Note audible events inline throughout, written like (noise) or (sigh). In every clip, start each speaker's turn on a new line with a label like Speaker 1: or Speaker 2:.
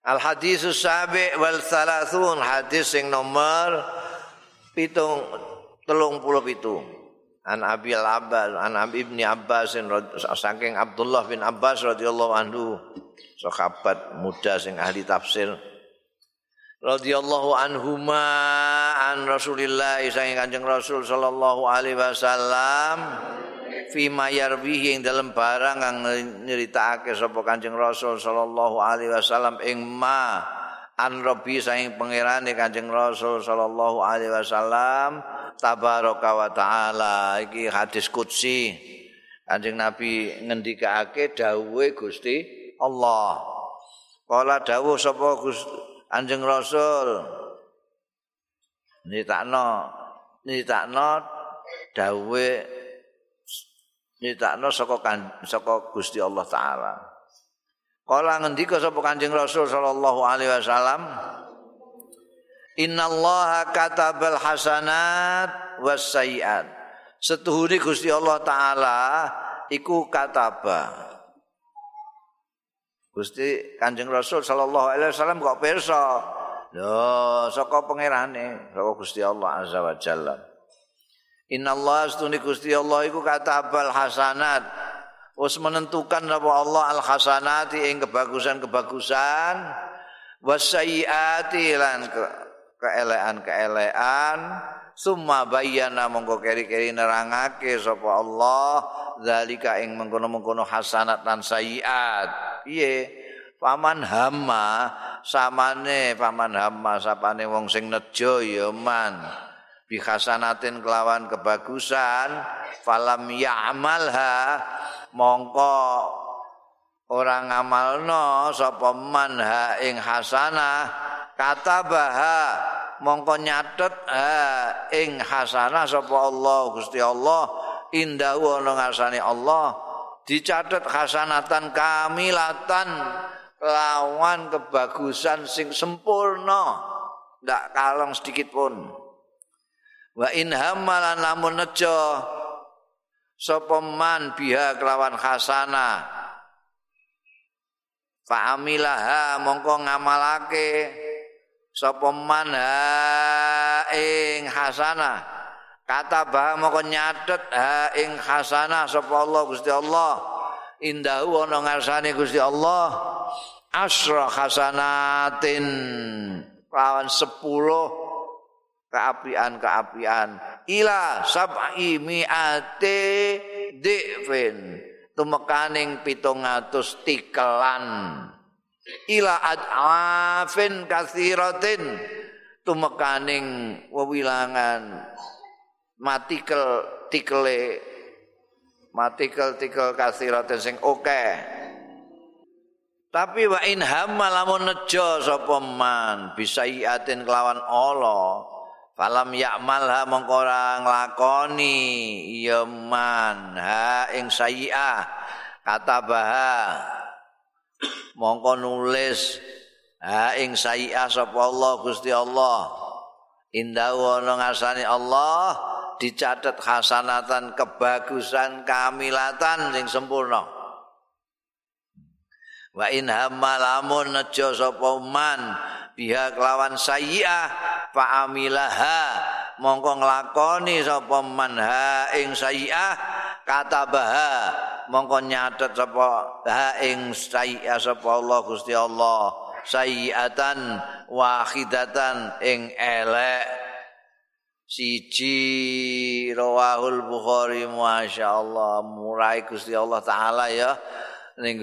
Speaker 1: Al hadis sabi wal salasun hadis sing nomor pitung telung puluh pitu. An Abi Abbas, an Abi Ibni Abbas, saking Abdullah bin Abbas radhiyallahu anhu, sahabat muda sing ahli tafsir. radhiyallahu anhuma an Rasulillah saking Kanjeng Rasul sallallahu alaihi wasallam fi mayarwihi ing dalam barang kang nyeritakake sapa Kanjeng Rasul sallallahu alaihi wasallam ing ma an rabbi saing pangerane Kanjeng Rasul sallallahu alaihi wasallam tabaraka wa taala. Iki hadis qudsi. Kanjeng Nabi ngendikake dawuhe Gusti Allah. Kala dawuh sapa Gusti Kanjeng Rasul nitakno nitakno dawuhe nitakno saka saka Gusti Allah taala. Kala ngendika sapa Kanjeng Rasul sallallahu alaihi wasallam Innallaha katabal hasanat was sayiat. Setuhune Gusti Allah taala iku kataba. Gusti Kanjeng Rasul sallallahu alaihi wasallam kok pirsa? Lho, saka pangerane, saka Gusti Allah azza wa jalla. Inna Allah astuni Gusti Allah iku katabal hasanat. Wis menentukan apa Allah al hasanati ing kebagusan-kebagusan wasayyiati lan keelean-keelean summa bayyana mongko keri-keri nerangake sapa Allah zalika ing mengkono-mengkono hasanat lan sayiat. Piye? Paman hama samane paman hama sapane wong sing nejo ya man bihasanatin kelawan kebagusan falam ya'malha mongko orang ngamalno sapa man ha ing hasanah katabaha mongko nyatet ha ing hasanah sapa Allah Gusti Allah indahu ana ngarsane Allah dicatet hasanatan kamilatan lawan kebagusan sing sempurna ndak kalong sedikit pun wa in hamalan lamun nejo sapa man biha kelawan hasana fa amilaha mongko ngamalake sapa man ing hasana kata bah mongko nyatet ha ing hasana sapa Allah Gusti Allah. Indahu ana ngarsane Gusti Allah. Asra hasanatin lawan sepuluh keapian-keapian. Ila sab'i mi'ate dikfin tumekaning pitung atus tikelan. Ila ad'afin kathiratin. Tumekaning wewilangan. Matikel tikele. Matikel tikel kathiratin sing oke. Tapi wa in hamma lamun nejo sapa man bisa iatin kelawan Allah Falam ya'malha mongko ora nglakoni. Ya man. Ha ing sayi'ah. Kata baha mongko nulis. Ha ing sayi'ah sapa Allah Gusti Allah. Indahu ana ngasani Allah dicatat hasanatan kebagusan kamilatan sing sempurna. Wa in hamalamun nejo sapa man biha kelawan sayi'ah fa amilaha mongko nglakoni sapa manha ing sayi'ah katabaha mongko nyatet sapa ha ing sayi'ah sapa Allah Gusti Allah. Sayi'atan wahidatan ing elek. Siji rawahul bukhari masyaallah. Murai Gusti Allah taala ya. Ning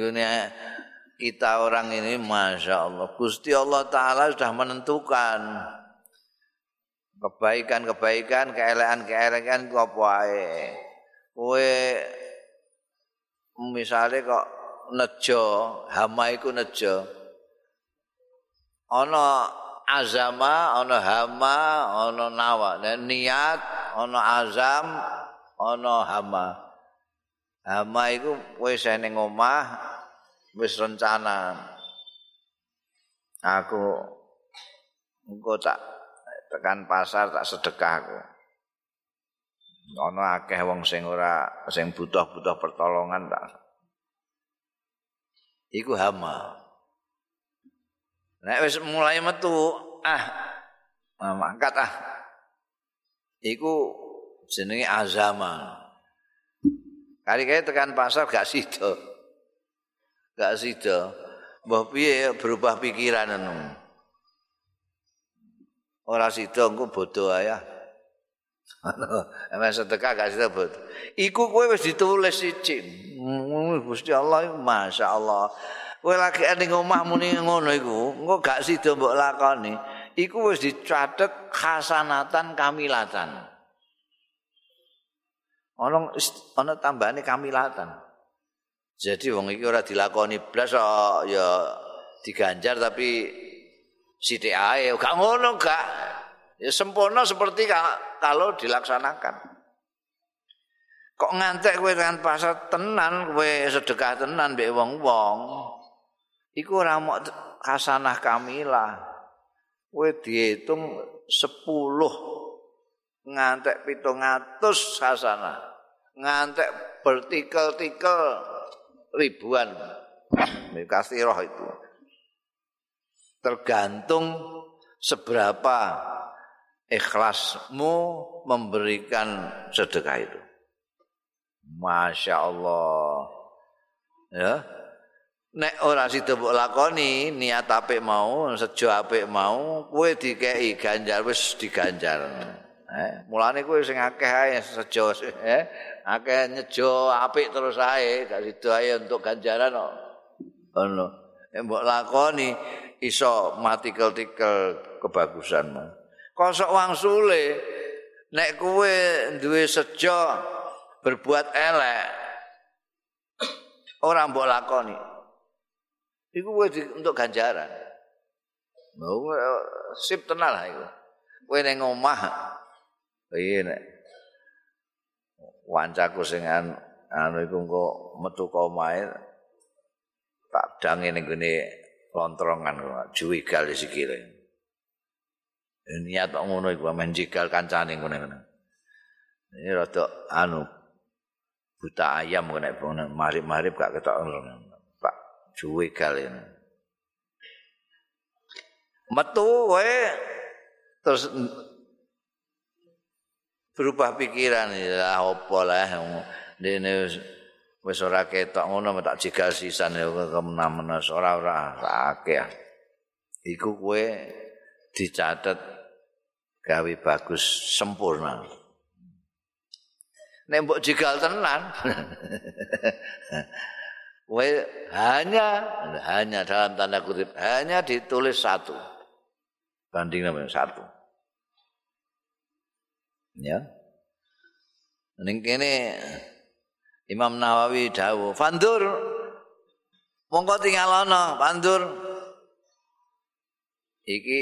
Speaker 1: kita orang ini masya Allah Gusti Allah taala sudah menentukan kebaikan-kebaikan, keelekan-keelekan ku apa ae. Kowe misale kok nejo, hama iku nejo. Ana azama, ana hama, ana nawa. Nah, niat, ana azam, ana hama. Hama iku kowe sene omah wis rencana. Aku engko tak tekan pasar tak sedekah aku. Ono akeh wong sing ora sing butuh-butuh pertolongan tak. Iku hama. nek wis mulai metu ah mangkat ah iku jenenge azama kali-kali tekan pasar gak sida gak sida mbah piye berubah pikiran anu ora sida engko bodho ayah (laughs) Emang sedekah gak sida bodho. Iku kowe wis ditulis siji. Gusti Allah Masya Allah. Kowe lagi ning omah muni ngono iku engko gak sida mbok lakoni. Iku wis dicatet khasanatan kamilatan. Ana ana tambahane kamilatan. Jadi wong iki ora dilakoni blas kok ya diganjar tapi sithik ae gak ngono gak ya sempurna seperti kalau dilaksanakan. Kok ngantek kowe kan pasar tenan kowe sedekah tenan mbek wong-wong. Iku ora mok hasanah kamilah. Kowe dihitung 10 ngantek 700 hasanah. Ngantek bertikel-tikel ribuan kasirah itu tergantung seberapa ikhlasmu memberikan sedekah itu. Masya Allah. Ya. Nek ora sida mbok lakoni niat apik mau sejo apik mau kowe dikeki ganjar wis diganjar. Eh mulane kowe sing akeh ae sejo (laughs) eh akeh nyejo apik terus ae gak sido ae untuk ganjaran kok. Ngono. Nek mbok lakoni iso matikel-tikel kebagusanmu. Kosok wangsule nek kowe duwe sejo berbuat elek ora mbok lakoni. Iku kowe untuk ganjaran. Mau sip tenan lah iku. Kowe ning omah. Iya nek? Wancaku sing anu iku engko metu ka omahe tak dange ning gone lontrongan juwigal sikile. Niat ngono iku men jigal kancane ngene-ngene ini rada anu buta ayam kena marip-marip gak ketok pak juwigal ini. Metu wae terus berubah pikiran ya apa lah dene wis ora ketok ngono tak jigal sisan ya kemenamen ora ora akeh iku kowe dicatet gawe bagus sempurna. Nek mbok jigal tenan. (laughs) Kowe hanya hanya dalam tanda kutip hanya ditulis satu. Banding namanya satu. Ya. Ning kene Imam Nawawi dawuh fandur. Mongko tinggalana fandur. Iki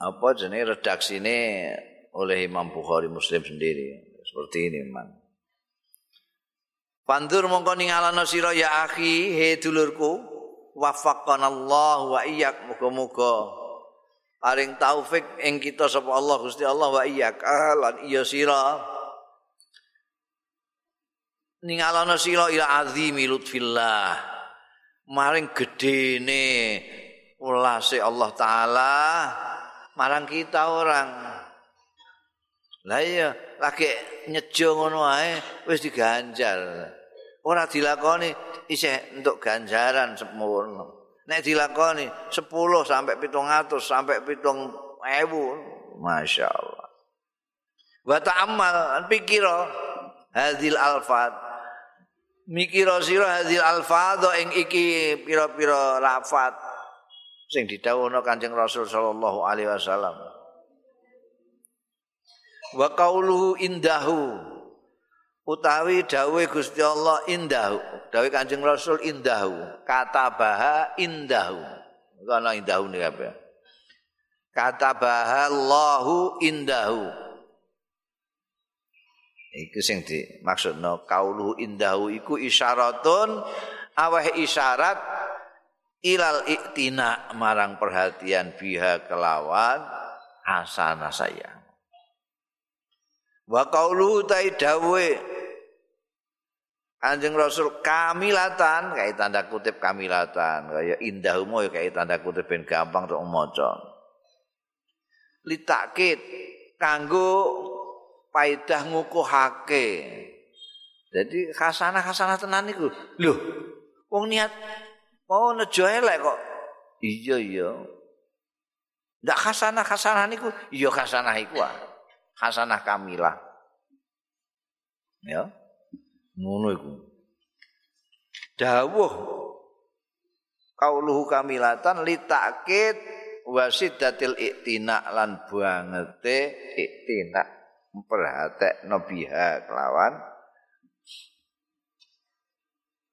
Speaker 1: apa jenenge redaksine oleh Imam Bukhari Muslim sendiri. Seperti ini memang Pandur mongko ningalana sira ya akhi he dulurku. Wafaqqanallahu wa iyyak. Muga-muga paring taufik ing kita sapa Allah Gusti Allah wa iyyak. Lan iya sira ningalana sira ila azimi lutfillah. Maring gedene ulase Allah taala marang kita orang. Lah iya lagi nyejo ngono ae wis diganjar ora dilakoni isih untuk ganjaran sempurna nek dilakoni 10 sampai 700 sampai 7000 masyaallah wa ta'ammal pikir hadil alfat mikira sira hadil alfat ing iki pira-pira lafat sing didhawuhna Kanjeng Rasul sallallahu alaihi wasallam. Wa qauluhu indahu utawi dawuh Gusti Allah indahu dawuh Kanjeng Rasul indahu kata baha indahu ana indahu nih apa kata baha Allahu indahu iku sing dimaksudno kauluhu indahu iku isyaratun aweh isyarat ilal iktina marang perhatian biha kelawan asana sayang wa kauluhu tai dawuh Kanjeng Rasul kamilatan kayak tanda kutip kamilatan kaya indah umo kayak tanda kutip ben gampang untuk maca. Litakit kanggo paidah ngukuhake. Jadi khasanah-khasanah tenan niku. Lho, wong niat mau nejo elek kok. Iya iya. Ndak khasanah-khasanah niku, iya khasanah iku. Khasanah kamilah. Ya. ngono iku dawuh kauluhu kamilatan litakid wasidatil iktina lan bangete iktina memperhatekno biha kelawan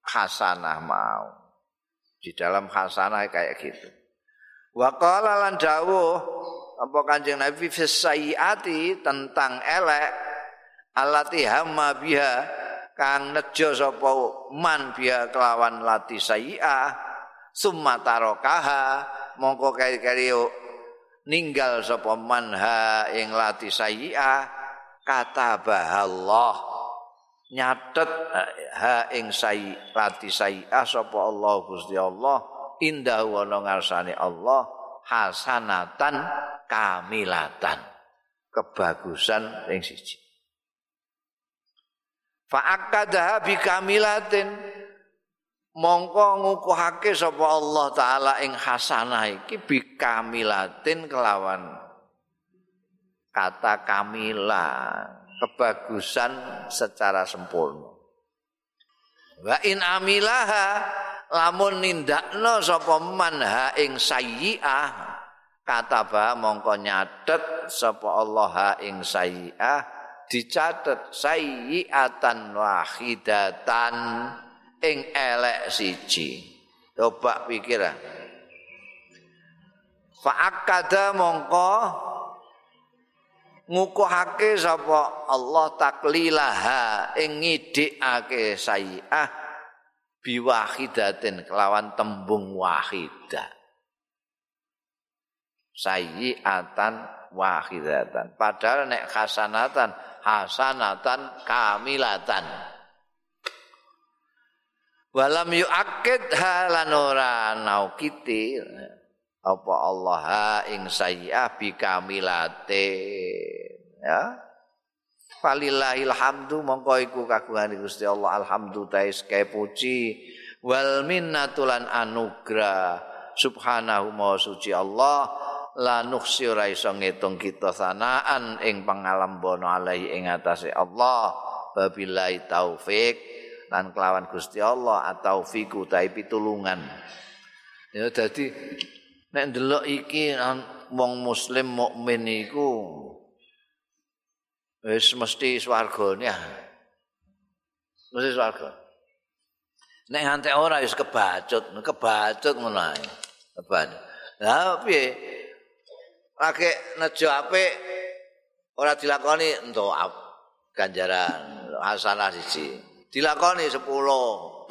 Speaker 1: hasanah mau. Di dalam hasanah kayak gitu. Wa qala lan dawuh apa kanjeng nabi fisayati tentang elek alati hamma biha kang nejo sapa man biya kelawan lati sayi'ah summa tarokaha mongko kari-kari ninggal sapa man ha ing lati sayi'ah kata Allah nyatet ha ing sayi lati sayi'ah sapa Allah Gusti Allah. Indah wa ngarsane Allah. Hasanatan kamilatan. Kebagusan ing siji. Fa'akadaha bikamilatin mongko ngukuhake sapa Allah taala ing hasanah iki bikamilatin kelawan kata kamila kebagusan secara sempurna. Wa in amilaha lamun nindakno sapa man ha ing sayyi'ah kata ba mongko nyatet sapa Allah ha ing sayyi'ah dicatet sayyiatan wahidatan ing elek siji. Coba pikir fa'akada mongko ngukuhake sapa? Allah taklilaha ing ngidhikake sayyi'ah biwahidatin kelawan tembung wahidah. Sayyiatan wahidatan. Padahal nek hasanatan hasanatan kamilatan. Walam yuakid halan ora naukiti apa Allah ing sayyah bi kamilate. Ya. Falillahil hamdu mongko iku kagungan Gusti Allah alhamdu tais puji. Wal minnatulan anugrah. Subhanahu ma suci Allah la nuksi ora iso ngitung kita sanaan ing pangalambono alai ing atase Allah. Wabillahi taufik lan kelawan Gusti Allah atau fiku tai pitulungan. Ya dadi nek ndelok iki wong muslim mukmin iku wis mesti swargane mesti swarga. Nek ngantek ora wis kebacut kebacut ngono ae. Kebacut. Lah piye? Lagi nejo apik ora dilakoni entuk ganjaran hasanah siji. Dilakoni 10 200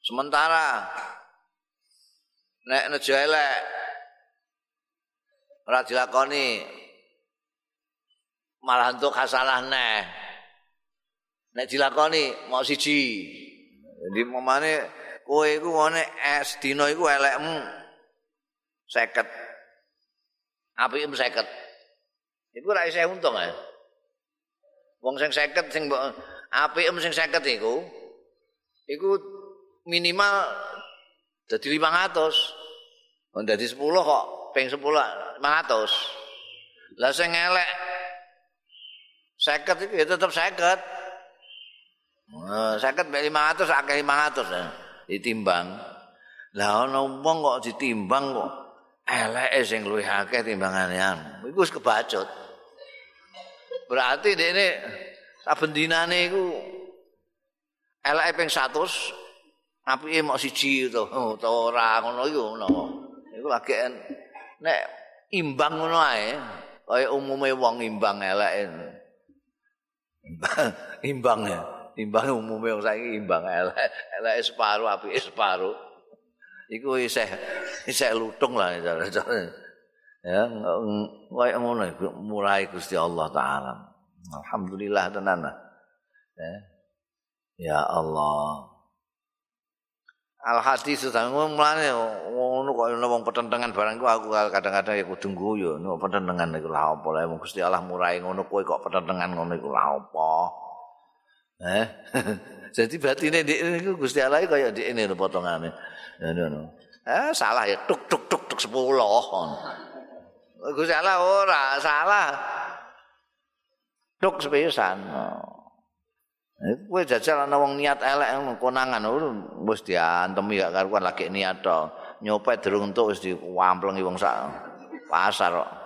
Speaker 1: sementara nek nejo elek ora dilakoni malah entuk hasanah neh nek dilakoni mau siji jadi mamane kowe iku ngene es dina iku elekmu 50 apike em 50. Iku ra isih untung ya. Wong sing 50 sing apike em sing 50 iku iku minimal dadi 500. Wong dadi 10 kok ping 10 500. Lah sing elek 50 itu ya 50. Nah, 50 mek 500 akeh 500 ya. ditimbang. Lah ana wong kok ditimbang kok eleke sing luwih akeh timbangane anu. Iku wis kebacut. Berarti dene saben dinane iku eleke ping 100 apike mok siji to, oh, to ora ngono iku ngono. Iku lagi nek imbang ngono ae, kaya umume wong imbang eleke. Imbang, imbang ya. Imbang umume wong saiki imbang elek, eleke separo apike separo. iku isih isih lutung lah ya kaya ngono mulai Gusti Allah taala alhamdulillah tenan ya Ya Allah. Al hadis sedang mulane ngono kok ana wong petentengan barang ku aku kadang-kadang ya kudu guyu no petentengan iku lah apa lah Gusti Allah murai ngono kowe kok petentengan ngono iku lah apa. Eh. (laughs) Jadi batine niku Gusti Allah kaya ndek ini potongane. Ngono. Eh salah ya tuk tuk tuk tuk 10. Gusti Allah ora salah. Tuk sepisan. Kowe jajal ana wong niat elek konangan wis diantemi gak karuan lagi niat to. Nyopet durung entuk wis diwamplengi wong sak pasar kok.